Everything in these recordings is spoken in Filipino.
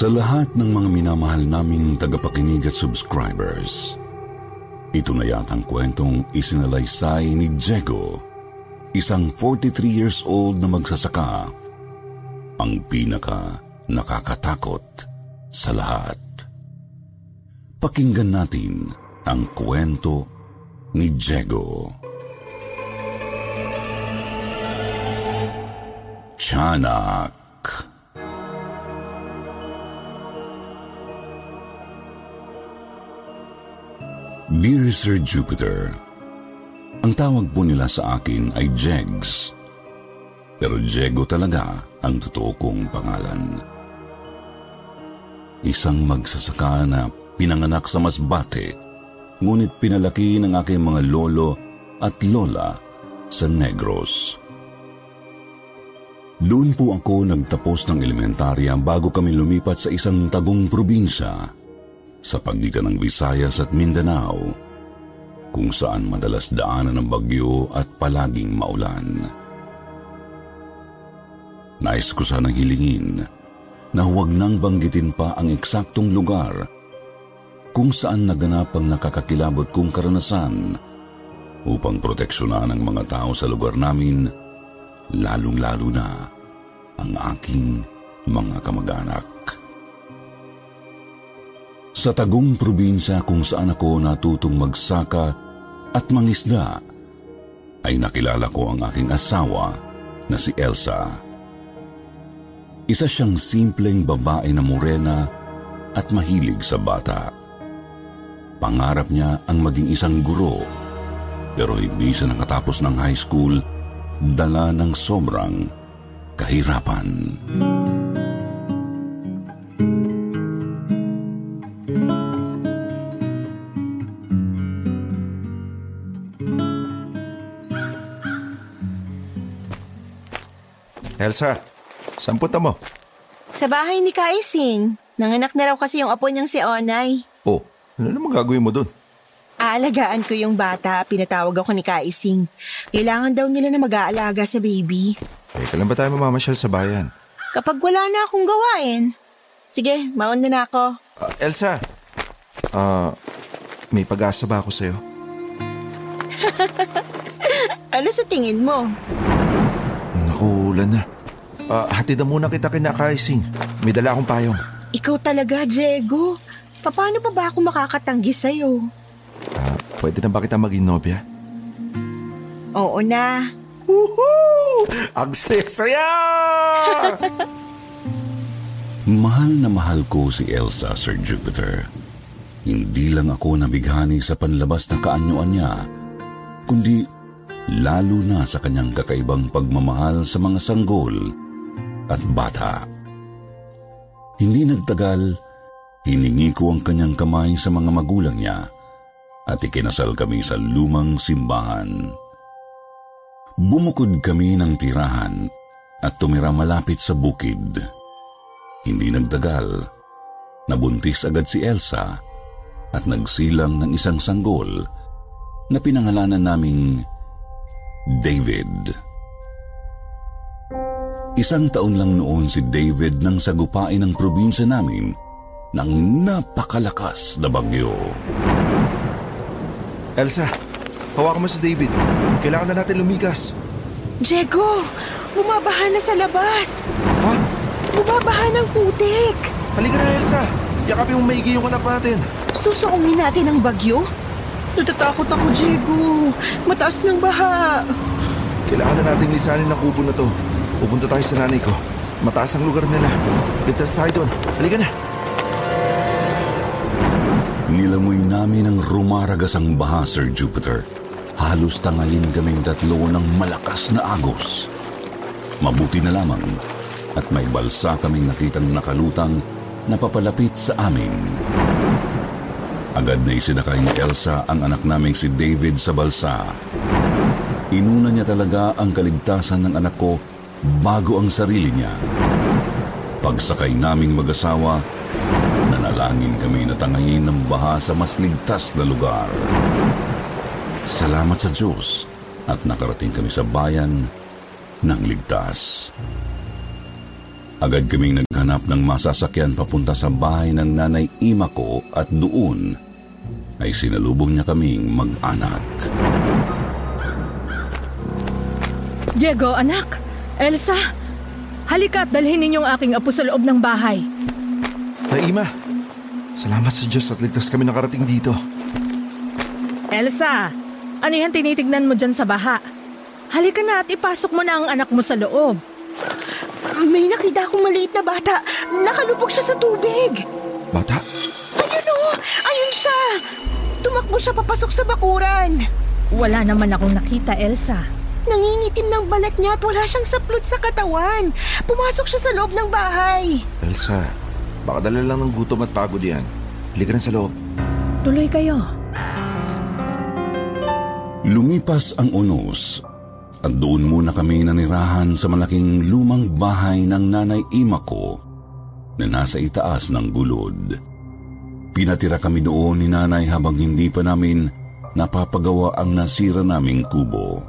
Sa lahat ng mga minamahal naming tagapakinig at subscribers, ito na yatang kwentong isinalaysay ni Diego, isang 43 years old na magsasaka, ang pinaka nakakatakot sa lahat. Pakinggan natin ang kwento ni Diego. Tiyanak. Dear Sir Jupiter, ang tawag po nila sa akin ay Jegs. Pero Diego talaga ang totoo kong pangalan. Isang magsasaka na pinanganak sa Masbate, ngunit pinalaki ng aking mga lolo at lola sa Negros. Doon po ako nagtapos ng elementarya bago kami lumipat sa isang tagong probinsya sa pagitan ng Visayas at Mindanao, kung saan madalas daanan ng bagyo at palaging maulan. Nais ko sanang hilingin na huwag nang banggitin pa ang eksaktong lugar kung saan naganap ang nakakakilabot kong karanasan upang proteksyonan ang mga tao sa lugar namin, lalong-lalo na ang aking mga kamag-anak. Sa tagong probinsya kung saan ako natutong magsaka at mangisda, ay nakilala ko ang aking asawa na si Elsa. Isa siyang simpleng babae na morena at mahilig sa bata. Pangarap niya ang maging isang guro, pero hindi siya nakatapos ng high school dala ng sobrang kahirapan. Elsa, saan punta mo? Sa bahay ni Kaising. Nanganak na raw kasi yung apo niyang si Onay. Oh, ano naman gagawin mo doon? Aalagaan ko yung bata, pinatawag ako ni Kaising. Kailangan daw nila na mag-aalaga sa baby. Eh, kailan ba tayo mamamasyal sa bayan? Kapag wala na akong gawain. Sige, mauna na ako. Ah, Elsa, ah, may pag-asa ba ako sa'yo? Ano sa tingin mo? Naku, ulan na. Ah, hatid na muna kita kinakaising. May dala akong payong. Ikaw talaga, Diego. Paano pa ba ako makakatanggi sa'yo? Ah, pwede na ba kita maging nobya? Oo na. Woohoo! Ang saya! Mahal na mahal ko si Elsa, Sir Jupiter. Hindi lang ako nabighani sa panlabas na kaanyuan niya, kundi lalo na sa kanyang kakaibang pagmamahal sa mga sanggol at bata. Hindi nagtagal, hiningi ko ang kanyang kamay sa mga magulang niya at ikinasal kami sa lumang simbahan. Bumukod kami ng tirahan at tumira malapit sa bukid. Hindi nagtagal, nabuntis agad si Elsa at nagsilang ng isang sanggol na pinangalanan naming David. Isang taon lang noon si David nang sagupain ng probinsya namin ng napakalakas na bagyo. Elsa, hawakan mo si David. Kailangan na natin lumigas. Diego, bumabaha na sa labas. Ha? Bumabaha ng putik. Halika na, Elsa. Yakapin mo maigi yung anak natin. Susuungin natin ang bagyo? Natatakot ako, Diego. Mataas ng baha. Kailangan na nating lisanin ang kubo na to. Pupunta tayo sa nanay ko. Mataas ang lugar nila. Ligtas tayo doon. Halika na. Nilamoy namin ang rumaragas ang baha, Sir Jupiter. halos tangayin kaming tatlo ng malakas na agos. Mabuti na lamang at may balsa kaming nakitang nakalutang na papalapit sa amin. Agad na isinakay ni Elsa ang anak naming si David sa balsa. Inuna niya talaga ang kaligtasan ng anak ko bago ang sarili niya. Pagsakay naming mag-asawa, nanalangin kami na tangayin ng baha sa mas ligtas na lugar. Salamat sa Diyos at nakarating kami sa bayan ng ligtas. Agad kaming naghanap ng masasakyan papunta sa bahay ng nanay ima ko at doon ay sinalubong niya kaming mag-anak. Diego, anak! Elsa! Halika at dalhin ninyong aking apo sa loob ng bahay. Naima, salamat sa Diyos at ligtas kami nakarating dito. Elsa! Ano yan tinitignan mo dyan sa baha? Halika na at ipasok mo na ang anak mo sa loob. May nakita akong maliit na bata. Nakalubog siya sa tubig. Bata, Ayun o! Ayun siya! Tumakbo siya papasok sa bakuran. Wala naman akong nakita, Elsa. Nangingitim ng balat niya at wala siyang saplot sa katawan. Pumasok siya sa loob ng bahay. Elsa, baka dala lang ng gutom at pagod yan. Halika na sa loob. Tuloy kayo. Lumipas ang unos at doon muna kami nanirahan sa malaking lumang bahay ng nanay ima ko na nasa itaas ng gulod. Pinatira kami doon ni nanay habang hindi pa namin napapagawa ang nasira naming kubo.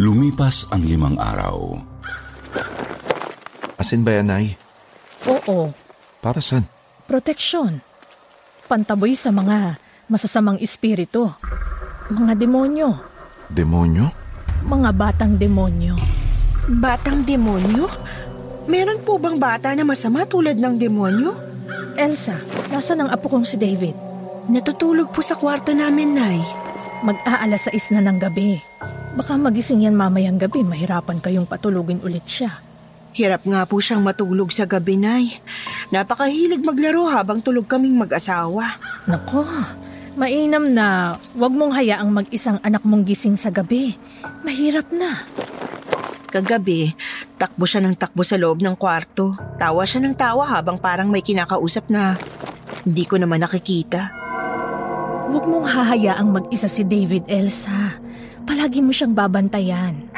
Lumipas ang limang araw. Asin ba yan, Nay? Oo, Para saan? proteksyon. Pantaboy sa mga masasamang espiritu. Mga demonyo. Demonyo? Mga batang demonyo. Batang demonyo? Meron po bang bata na masama tulad ng demonyo? Elsa, nasa ang apo kong si David? Natutulog po sa kwarto namin, Nay. Mag-aalas sais na ng gabi. Baka magising yan mamayang gabi, mahirapan kayong patulugin ulit siya. Hirap nga po siyang matulog sa gabi, Nay. Napakahilig maglaro habang tulog kaming mag-asawa. Nako, mainam na wag mong hayaang mag-isang anak mong gising sa gabi. Mahirap na. Kagabi, takbo siya ng takbo sa loob ng kwarto. Tawa siya ng tawa habang parang may kinakausap na hindi ko naman nakikita. Huwag mong hahayaang mag-isa si David, Elsa. Palagi mo siyang babantayan.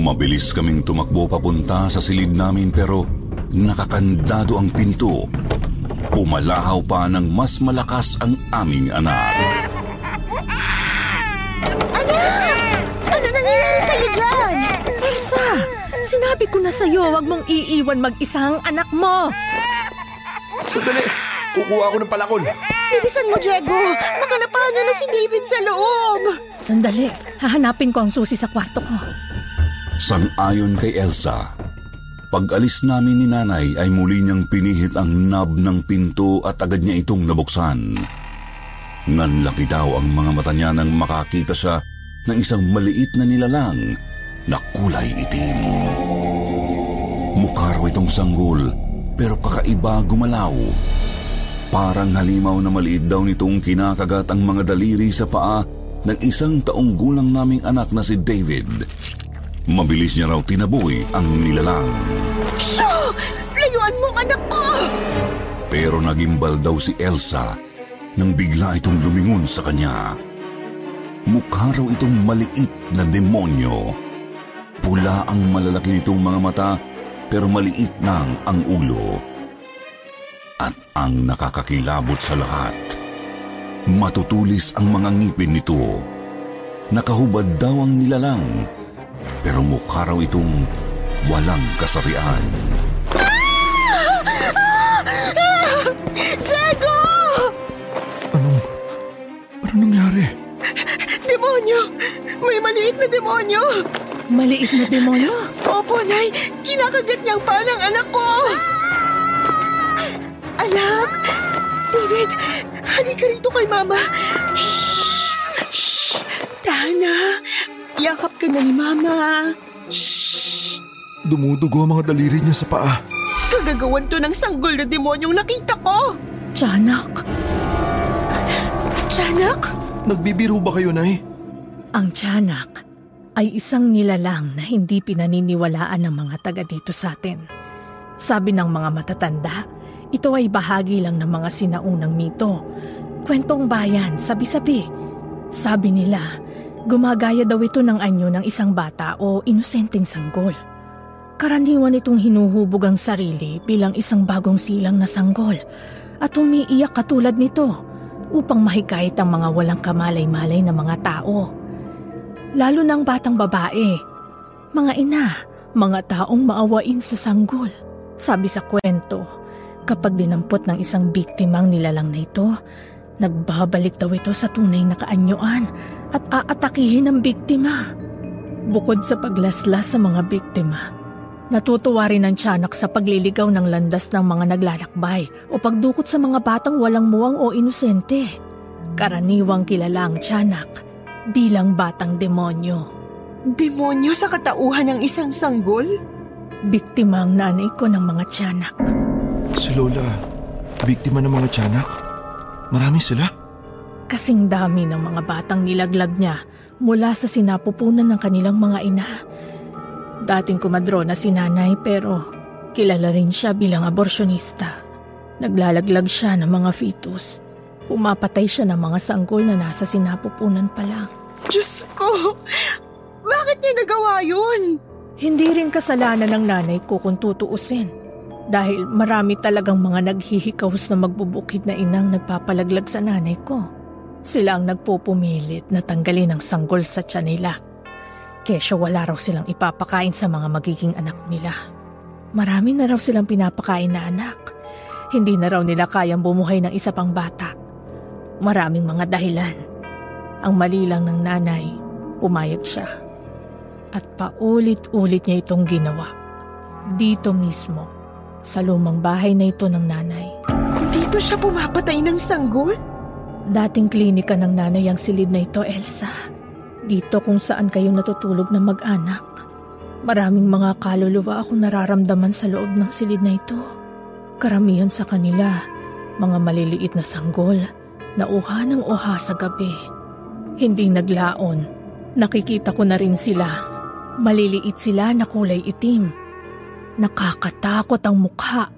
Mabilis kaming tumakbo papunta sa silid namin pero nakakandado ang pinto. Pumalahaw pa ng mas malakas ang aming anak. Ano nangyayari sa'yo dyan? Elsa, sinabi ko na sa'yo, huwag mong iiwan mag-isa ang anak mo. Sandali! Kukuha ako ng palakol. Bilisan mo, Diego. Makalapahan niya na si David sa loob. Sandali, hahanapin ko ang susi sa kwarto ko. Sang-ayon kay Elsa, pag-alis namin ni nanay ay muli niyang pinihit ang knob ng pinto at agad niya itong nabuksan. Nanlaki daw ang mga mata niya nang makakita siya ng isang maliit na nilalang na kulay itim. Mukha raw itong sanggol pero kakaiba gumalaw. Parang halimaw na maliit daw nitong kinakagat ang mga daliri sa paa ng isang taong gulang naming anak na si David. Mabilis niya raw tinaboy ang nilalang. Shoo! Layuan mo anak ko! Pero nagimbal daw si Elsa nang bigla itong lumingon sa kanya. Mukha raw itong maliit na demonyo. Pula ang malalaki nitong mga mata pero maliit lang ang ulo. At ang nakakakilabot sa lahat, matutulis ang mga ngipin nito. Nakahubad daw ang nilalang pero mukha raw itong walang kasarian. Diego! Anong... Ano nangyari? Demonyo! May maliit na demonyo! Maliit na demonyo. Opo, Nay. Kinakagat niya ang paa ng anak ko. Anak! David, halika rito kay Mama. Shh! Shh! Tana, yakap ka na ni Mama. Dumudugo ang mga daliri niya sa paa. Kagagawan to ng sanggol na demonyong nakita ko. Tiyanak, Tiyanak? Nagbibiro ba kayo, Nay? Ang tiyanak ay isang nilalang na hindi pinaniniwalaan ng mga taga dito sa atin. Sabi ng mga matatanda, ito ay bahagi lang ng mga sinaunang mito. Kwentong bayan, sabi-sabi. Sabi nila, gumagaya daw ito ng anyo ng isang bata o inosenteng sanggol. Karaniwan itong hinuhubog ang sarili bilang isang bagong silang na sanggol at umiiyak katulad nito upang mahikayat ang mga walang kamalay-malay na mga tao. Lalo ng batang babae, mga ina, mga taong maawain sa sanggol. Sabi sa kwento, kapag dinampot ng isang biktima ang nilalang na ito, nagbabalik daw ito sa tunay na kaanyuan at aatakihin ang biktima. Bukod sa paglaslas sa mga biktima, Natutuwa rin ang tiyanak sa pagliligaw ng landas ng mga naglalakbay o pagdukot sa mga batang walang muwang o inosente. Karaniwang kilala ang tiyanak bilang batang demonyo. Demonyo sa katauhan ng isang sanggol? Biktima ang nanay ko ng mga tiyanak. Si Lola, biktima ng mga tiyanak? Marami sila? Kasing dami ng mga batang nilaglag niya mula sa sinapupunan ng kanilang mga ina Dating kumadrona si nanay pero kilala rin siya bilang aborsyonista. Naglalaglag siya ng mga fetus. Pumapatay siya ng mga sanggol na nasa sinapupunan pa lang. Diyos ko! Bakit niya nagawa yun? Hindi rin kasalanan ng nanay ko kung tutuusin. Dahil marami talagang mga naghihikaws na magbubukid na inang nagpapalaglag sa nanay ko. Sila ang nagpupumilit na tanggalin ang sanggol sa tiyan nila Kesyo wala raw silang ipapakain sa mga magiging anak nila. Marami na raw silang pinapakain na anak. Hindi na raw nila kayang bumuhay ng isa pang bata. Maraming mga dahilan. Ang mali lang ng nanay, pumayag siya. At paulit-ulit niya itong ginawa. Dito mismo, sa lumang bahay na ito ng nanay. Dito siya pumapatay ng sanggol? Dating klinika ng nanay ang silid na ito, Elsa. Dito kung saan kayo natutulog na mag-anak. Maraming mga kaluluwa akong nararamdaman sa loob ng silid na ito. Karamihan sa kanila, mga maliliit na sanggol na uha ng uha sa gabi. Hindi naglaon. Nakikita ko na rin sila. Maliliit sila na kulay itim. Nakakatakot ang mukha.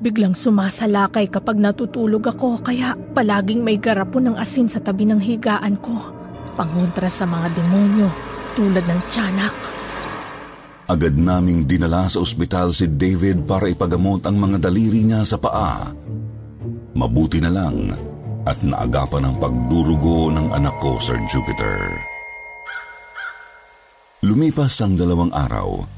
Biglang sumasalakay kapag natutulog ako kaya palaging may garapon ng asin sa tabi ng higaan ko pangontra sa mga demonyo tulad ng tiyanak. Agad naming dinala sa ospital si David para ipagamot ang mga daliri niya sa paa. Mabuti na lang at naagapan ang pagdurugo ng anak ko, Sir Jupiter. Lumipas ang dalawang araw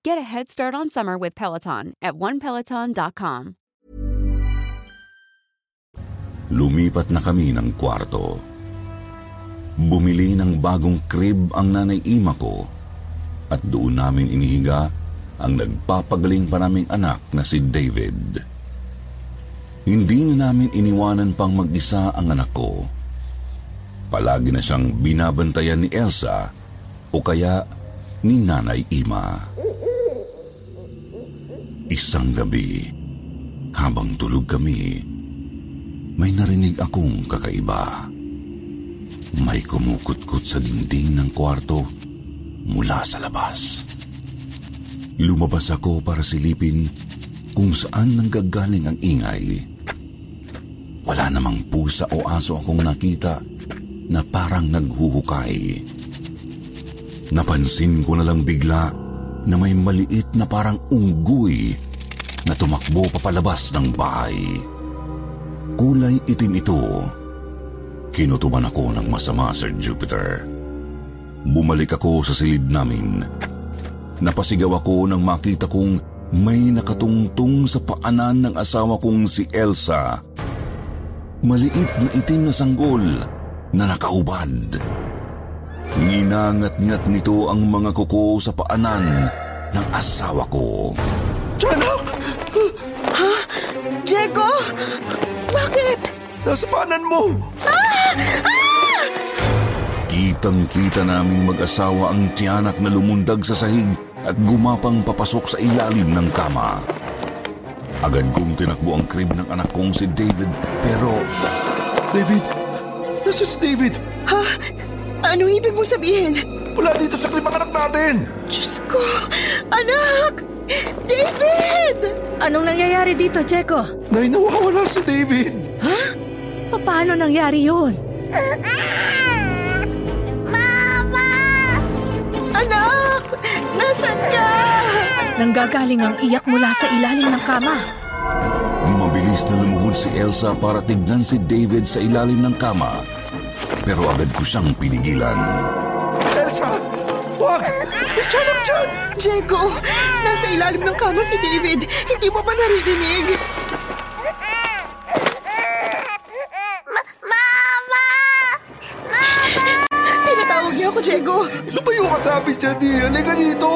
Get a head start on summer with Peloton at onepeloton.com. Lumipat na kami ng kwarto. Bumili ng bagong crib ang nanay ima ko at doon namin inihiga ang nagpapagaling pa naming anak na si David. Hindi na namin iniwanan pang mag-isa ang anak ko. Palagi na siyang binabantayan ni Elsa o kaya ni Nanay Ima. Isang gabi, habang tulog kami, may narinig akong kakaiba. May kumukutkot sa dingding ng kwarto mula sa labas. Lumabas ako para silipin kung saan nanggagaling ang ingay. Wala namang pusa o aso akong nakita na parang naghuhukay. Napansin ko na lang bigla na may maliit na parang unggoy na tumakbo papalabas ng bahay. Kulay itim ito. Kinutuban ako ng masama, Sir Jupiter. Bumalik ako sa silid namin. Napasigaw ako nang makita kong may nakatungtong sa paanan ng asawa kong si Elsa. Maliit na itim na sanggol na nakaubad. Nginangat-ngat nito ang mga kuko sa paanan ng asawa ko. Tiyanak! Diego! Bakit? Nasa paanan mo! Kitang-kita naming mag-asawa ang tiyanak na lumundag sa sahig at gumapang papasok sa ilalim ng kama. Agad kong tinakbo ang crib ng anak kong si David pero David! Nasa si David? Ha? Anong ibig mo sabihin? Wala dito sa klibang anak natin! Diyos ko! Anak! David! Anong nangyayari dito, Jeko? Nay, nawawala si David! Paano nangyari yun? Anak! Nasaan ka? Nanggagaling ang iyak mula sa ilalim ng kama. mabilis na lumuhod si Elsa para tignan si David sa ilalim ng kama. Pero agad ko siyang pinigilan. Elsa! Wag! Tiyanak dyan! Diego! Nasa ilalim ng kama si David. Hindi mo ba naririnig? Tinatawag niya ako, Diego. Lumayo ka sa amin dyan, di. Halika dito!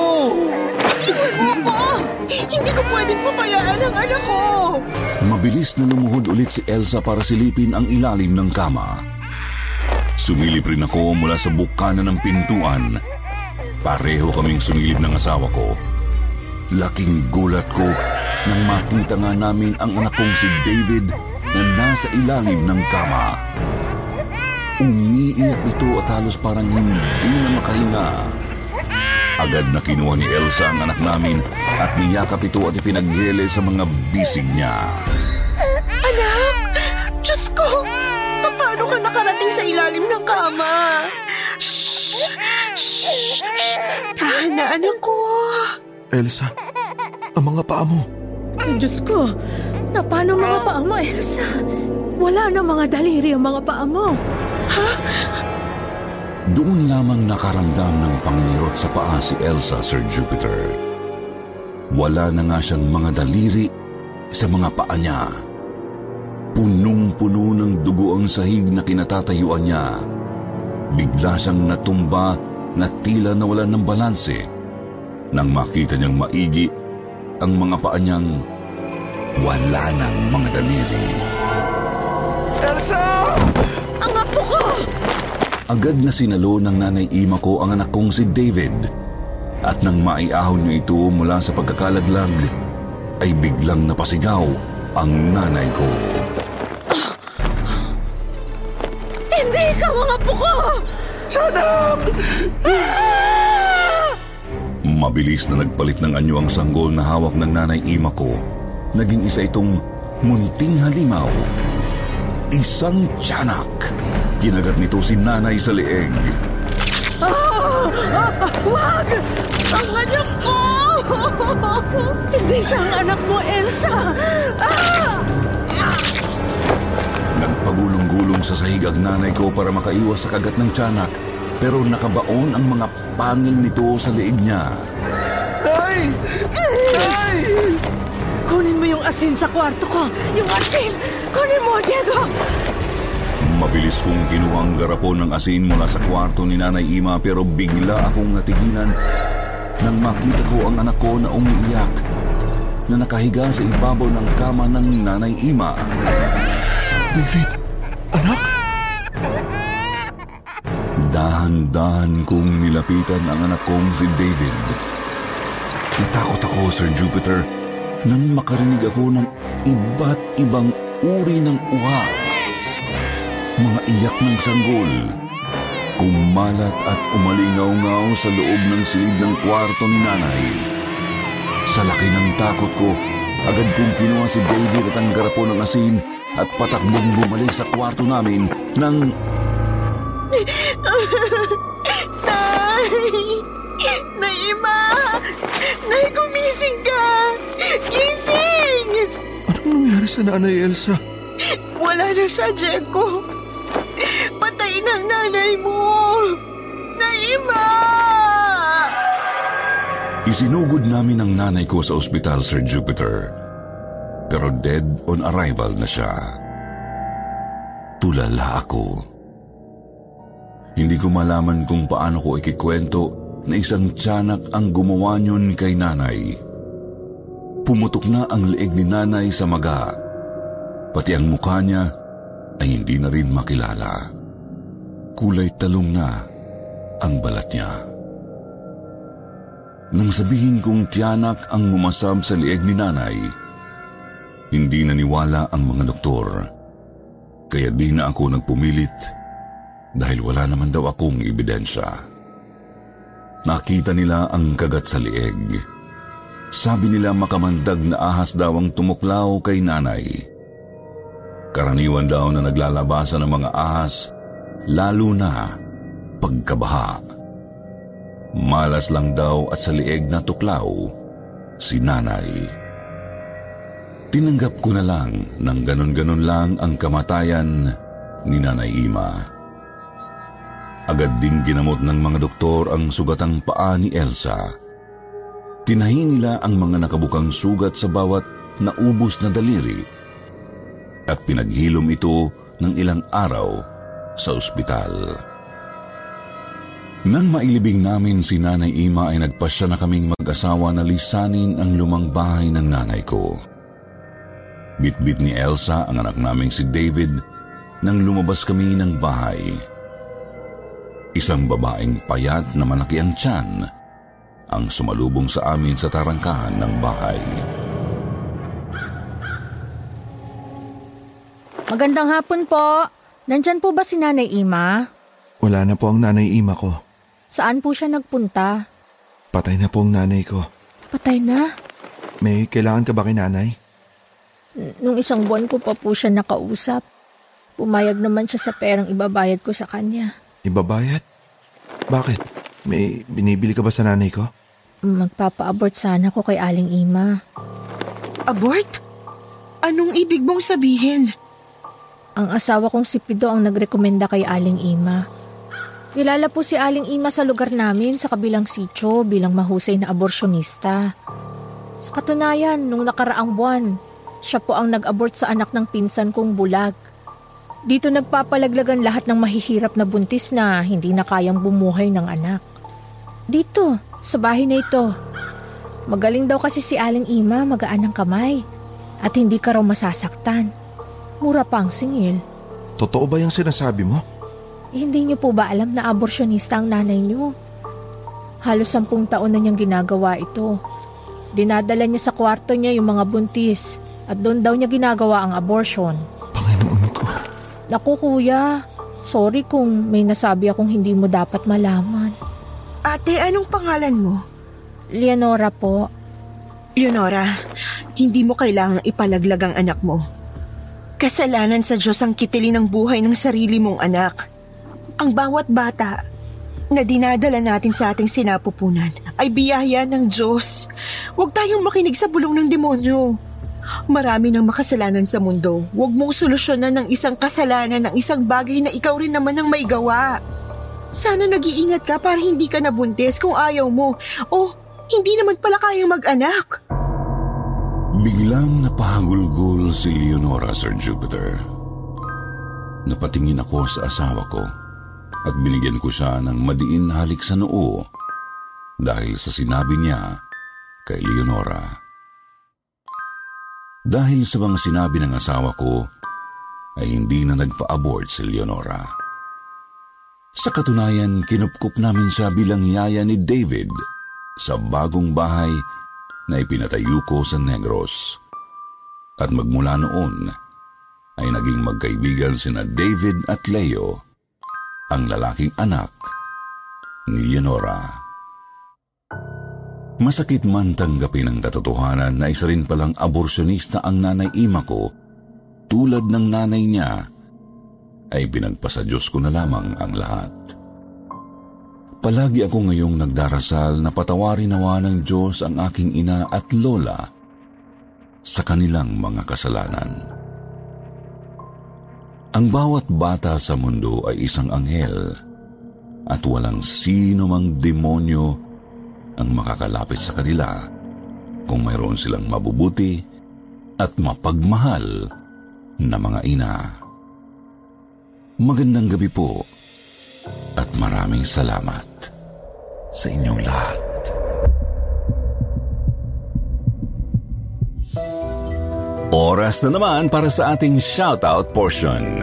Iwan mo ako! Hindi ko pwedeng papayaan ang anak ko! Mabilis na lumuhod ulit si Elsa para silipin ang ilalim ng kama. Sumilip rin ako mula sa bukana ng pintuan. Pareho kaming sumilip ng asawa ko. Laking gulat ko nang makita nga namin ang anak kong si David na nasa ilalim ng kama. Umiiyak ito at halos parang hindi na makahinga. Agad na kinuha ni Elsa ang anak namin at niyakap ito at ipinaghele sa mga bisig niya. Nakarating sa ilalim ng kama? Shh! Shh! Tahan na, anak ko. Elsa, ang mga paa mo. Ay, Diyos ko! Na paano mga paa mo, Elsa? Wala na mga daliri ang mga paa mo. Doon lamang nakaramdam ng pangirot sa paa si Elsa, Sir Jupiter. Wala na nga siyang mga daliri sa mga paa niya. Punong-puno ng dugo ang sahig na kinatatayuan niya. Bigla siyang natumba na tila nawalan ng balanse. Nang makita niyang maigi, ang mga paa niyang wala ng mga daliri. Elsa! Ang apo ko! Agad na sinalo ng nanay Ima ko ang anak kong si David. At nang maiahon niya ito mula sa pagkakalaglag, ay biglang napasigaw ang nanay ko. Tiyanak! Mabilis na nagpalit ng anyo ang sanggol na hawak ng nanay Ima ko. Naging isa itong munting halimaw. Isang tiyanak. Kinagat nito si nanay sa leeg. Wag! Ang anak ko! Hindi siya ang anak mo, Elsa! Nagpagulong-gulong sa sahig ang nanay ko para makaiwas sa kagat ng tiyanak. Pero nakabaon ang mga pangil nito sa leeg niya. Nay! Nay! Kunin mo yung asin sa kwarto ko! Yung asin! Kunin mo, Diego! Mabilis kong kinuha ang garapon ng asin mula sa kwarto ni Nanay Ima pero bigla akong natigilan nang makita ko ang anak ko na umiiyak na nakahiga sa ibabaw ng kama ng Nanay Ima. David, anak? Dahan-dahan kong nilapitan ang anak kong si David. Natakot ako, Sir Jupiter, nang makarinig ako ng iba't ibang uri ng uha. Mga iyak ng sanggol. Kumalat at umalingaw-ngaw sa loob ng silid ng kwarto ni nanay. Sa laki ng takot ko, agad kong kinuha si David at ang garapon ng asin at patakbong bumalik sa kwarto namin nang Nay! Naima! Nay, gumising ka! Gising! sa nanay Elsa? Wala na siya, Jeko. Patay na ang nanay mo. Naima! Isinugod namin ang nanay ko sa ospital, Sir Jupiter. Pero dead on arrival na siya. Tulala ako. Hindi ko malaman kung paano ko ikikwento na isang tiyanak ang gumawa niyon kay nanay. Pumutok na ang leeg ni nanay sa maga. Pati ang mukha niya ay hindi na rin makilala. Kulay talong na ang balat niya. Nang sabihin kong tiyanak ang ngumasam sa lieg ni nanay, hindi naniwala ang mga doktor. Kaya di na ako nagpumilit dahil wala naman daw akong ebidensya. Nakita nila ang kagat sa lieg. Sabi nila makamandag na ahas daw ang tumuklaw kay nanay. Karaniwan daw na naglalabasan ng mga ahas, lalo na pagkabaha. Malas lang daw at sa lieg na tuklaw si nanay. Tinanggap ko na lang nang ganon-ganon lang ang kamatayan ni Nanay Ima. Agad ding ginamot ng mga doktor ang sugatang paa ni Elsa. Tinahi nila ang mga nakabukang sugat sa bawat naubos na daliri at pinaghilom ito ng ilang araw sa ospital. Nang mailibing namin si Nanay Ima ay nagpasya na kaming mag-asawa na lisanin ang lumang bahay ng nanay ko. Bitbit ni Elsa ang anak naming si David nang lumabas kami ng bahay. Isang babaeng payat na malaki ang tiyan ang sumalubong sa amin sa tarangkahan ng bahay. Magandang hapon po. Nandyan po ba si Nanay Ima? Wala na po ang nanay Ima ko. Saan po siya nagpunta? Patay na po ang nanay ko. Patay na. May kailangan ka ba kay nanay? N- Nung isang buwan ko pa po siya nakausap. Pumayag naman siya sa perang ibabayad ko sa kanya. Ibabayad? Bakit? May binibili ka ba sa nanay ko? Magpapa-abort sana ko kay Aling Ima. Abort? Anong ibig mong sabihin? Ang asawa kong si Pido ang nagrekomenda kay Aling Ima. Kilala po si Aling Ima sa lugar namin sa kabilang sityo bilang mahusay na aborsyonista. Sa katunayan, nung nakaraang buwan, siya po ang nag-abort sa anak ng pinsan kong bulag. Dito nagpapalaglagan lahat ng mahihirap na buntis na hindi na kayang bumuhay ng anak. Dito, sa bahay na ito. Magaling daw kasi si Aling Ima magaan ng kamay at hindi ka raw masasaktan. Mura pa ang singil. Totoo ba yung sinasabi mo? Eh, Hindi niyo po ba alam na aborsyonista ang nanay niyo? Halos sampung taon na niyang ginagawa ito. Dinadala niya sa kwarto niya yung mga buntis at doon daw niya ginagawa ang abortion. Naku kuya, sorry kung may nasabi akong hindi mo dapat malaman. Ate, anong pangalan mo? Leonora po, Leonora, hindi mo kailangang ipalaglag ang anak mo. Kasalanan sa Diyos ang kitilin ng buhay ng sarili mong anak. Ang bawat bata na dinadala natin sa ating sinapupunan ay biyaya ng Diyos. Huwag tayong makinig sa bulong ng demonyo. Marami ng makasalanan sa mundo. Huwag mong solusyonan ng isang kasalanan ng isang bagay na ikaw rin naman ang may gawa. Sana nag-iingat ka para hindi ka nabuntis kung ayaw mo. O hindi naman pala kayang mag-anak. Biglang napahagulgol si Leonora, Sir Jupiter. Napatingin ako sa asawa ko at binigyan ko siya ng madiin halik sa noo dahil sa sinabi niya kay Leonora. Dahil sa mga sinabi ng asawa ko, ay hindi na nagpa-abort si Leonora. Sa katunayan, kinupkup namin siya bilang yaya ni David sa bagong bahay na ipinatayo ko sa Negros. At magmula noon ay naging magkaibigan sina David at Leo, ang lalaking anak ni Leonora. Masakit man tanggapin ang katotohanan na isa rin palang aborsyonista ang nanay ima ko, tulad ng nanay niya, ay pinagpasa Diyos ko na lamang ang lahat. Palagi ako ngayong nagdarasal na patawarin nawa ng Diyos ang aking ina at lola sa kanilang mga kasalanan. Ang bawat bata sa mundo ay isang anghel at walang sino mang demonyo ang makakalapit sa kanila kung mayroon silang mabubuti at mapagmahal na mga ina. Magandang gabi po at maraming salamat sa inyong lahat. Oras na naman para sa ating shoutout portion.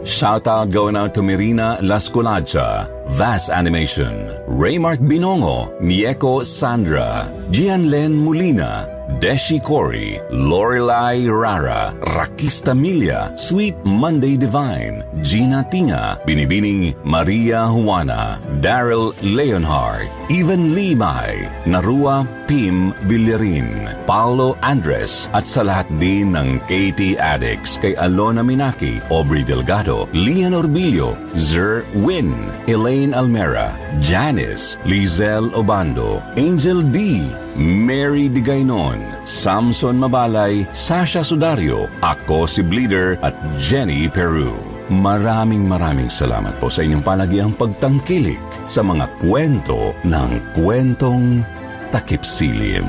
Shoutout going out to Mirina Lasculacha, Vas Animation, Raymark Binongo, Mieko Sandra, Gianlen Molina, Deshi Corey, Lorelai Rara, Rakista Milia, Sweet Monday Divine, Gina Tinga, Binibining Maria Juana, Daryl Leonhard, Even Limay, Narua Pim Villarin, Paulo Andres at sa lahat din ng KT Addicts kay Alona Minaki, Aubrey Delgado, Lian Orbilio, Zer Win, Elaine Almera, Janice, Lizelle Obando, Angel D, Mary Digaynon, Samson Mabalay, Sasha Sudario, ako si Bleeder at Jenny Peru. Maraming maraming salamat po sa inyong palagiang pagtangkilik sa mga kwento ng kwentong takip silim.